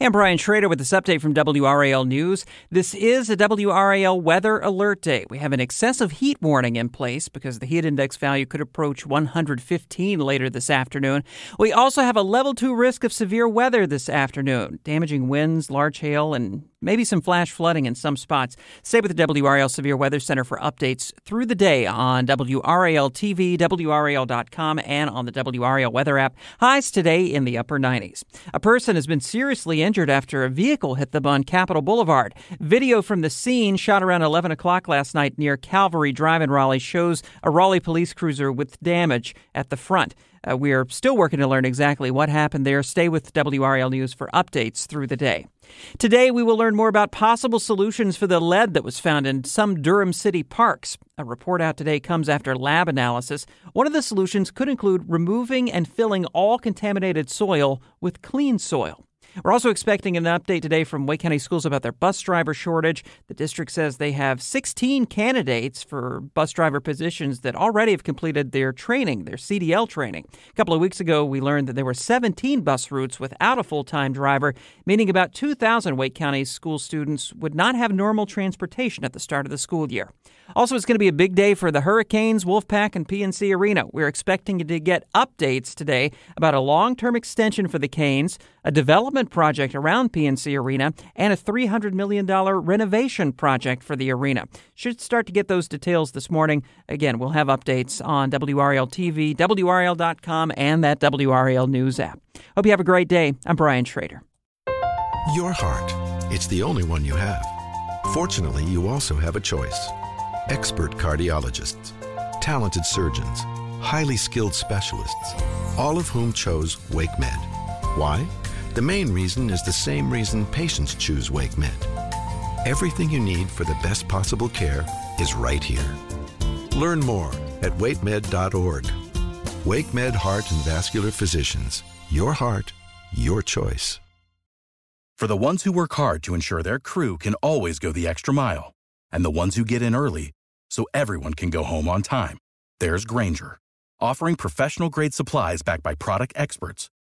And Brian Schrader with this update from WRAL News. This is a WRAL weather alert day. We have an excessive heat warning in place because the heat index value could approach 115 later this afternoon. We also have a level 2 risk of severe weather this afternoon, damaging winds, large hail, and maybe some flash flooding in some spots. Stay with the WRAL Severe Weather Center for updates through the day on WRAL TV, WRAL.com, and on the WRAL weather app. Highs today in the upper 90s. A person has been seriously injured after a vehicle hit them on Capitol Boulevard. Video from the scene shot around 11 o'clock last night near Calvary Drive in Raleigh shows a Raleigh police cruiser with damage at the front. Uh, we are still working to learn exactly what happened there. Stay with WRAL News for updates through the day. Today, we will learn more about possible solutions for the lead that was found in some Durham City parks. A report out today comes after lab analysis. One of the solutions could include removing and filling all contaminated soil with clean soil. We're also expecting an update today from Wake County Schools about their bus driver shortage. The district says they have 16 candidates for bus driver positions that already have completed their training, their CDL training. A couple of weeks ago, we learned that there were 17 bus routes without a full time driver, meaning about 2,000 Wake County school students would not have normal transportation at the start of the school year. Also, it's going to be a big day for the Hurricanes, Wolfpack, and PNC Arena. We're expecting to get updates today about a long term extension for the Canes, a development project around PNC Arena, and a $300 million renovation project for the arena. Should start to get those details this morning. Again, we'll have updates on WRAL TV, WRAL.com, and that WRAL News app. Hope you have a great day. I'm Brian Schrader. Your heart. It's the only one you have. Fortunately, you also have a choice expert cardiologists, talented surgeons, highly skilled specialists, all of whom chose WakeMed. Why? The main reason is the same reason patients choose WakeMed. Everything you need for the best possible care is right here. Learn more at wakemed.org. WakeMed Heart and Vascular Physicians. Your heart, your choice. For the ones who work hard to ensure their crew can always go the extra mile, and the ones who get in early so everyone can go home on time, there's Grainger, offering professional grade supplies backed by product experts